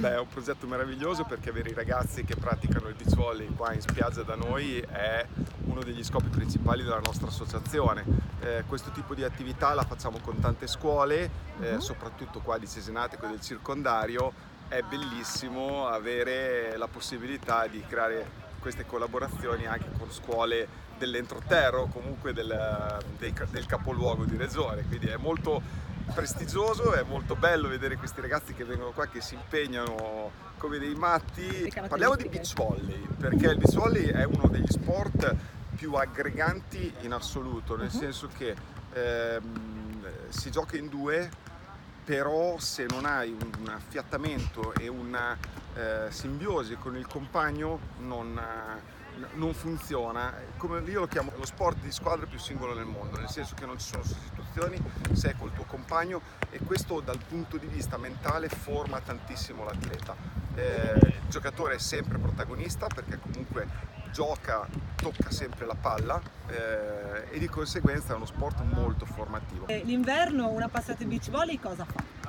Beh, è un progetto meraviglioso perché avere i ragazzi che praticano il beach volley qua in spiaggia da noi è uno degli scopi principali della nostra associazione. Eh, questo tipo di attività la facciamo con tante scuole, eh, uh-huh. soprattutto qua di Cesenatico e del circondario. È bellissimo avere la possibilità di creare queste collaborazioni anche con scuole dell'entroterra o comunque del, del, del capoluogo di regione, quindi è molto prestigioso, è molto bello vedere questi ragazzi che vengono qua, che si impegnano come dei matti. Parliamo di beach volley, perché il beach volley è uno degli sport più aggreganti in assoluto, nel uh-huh. senso che ehm, si gioca in due, però se non hai un affiattamento e una eh, simbiosi con il compagno non, non funziona. Come io lo chiamo lo sport di squadra più singolo nel mondo, nel senso che non ci sono sostituzioni, sei col tuo compagno e questo dal punto di vista mentale forma tantissimo l'atleta. Eh, il giocatore è sempre protagonista perché comunque gioca, tocca sempre la palla eh, e di conseguenza è uno sport molto formativo. L'inverno una passata in beach volley cosa fa?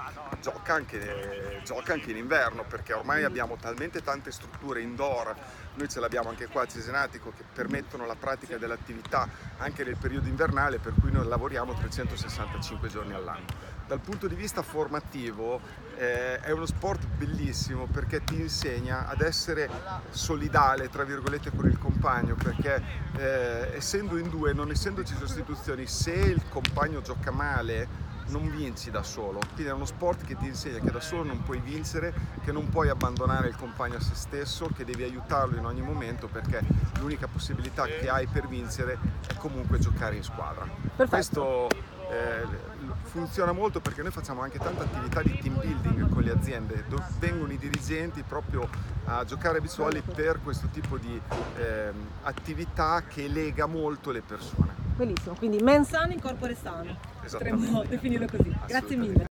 gioca anche, gioca anche in inverno perché ormai abbiamo talmente tante strutture indoor, noi ce l'abbiamo anche qua a Cesenatico che permettono la pratica dell'attività anche nel periodo invernale per cui noi lavoriamo 365 giorni all'anno. Dal punto di vista formativo eh, è uno sport bellissimo perché ti insegna ad essere solidale tra virgolette con il compagno perché eh, essendo in due, non essendoci sostituzioni, se il compagno gioca male non vinci da solo, quindi è uno sport che ti insegna che da solo non puoi vincere, che non puoi abbandonare il compagno a se stesso, che devi aiutarlo in ogni momento perché l'unica possibilità che hai per vincere è comunque giocare in squadra. Perfetto. Questo eh, funziona molto perché noi facciamo anche tanta attività di team building con le aziende, dove vengono i dirigenti proprio a giocare a bisuoli per questo tipo di eh, attività che lega molto le persone. Bellissimo, quindi mens sana in corpore sano. Potremmo definirlo così. Grazie mille.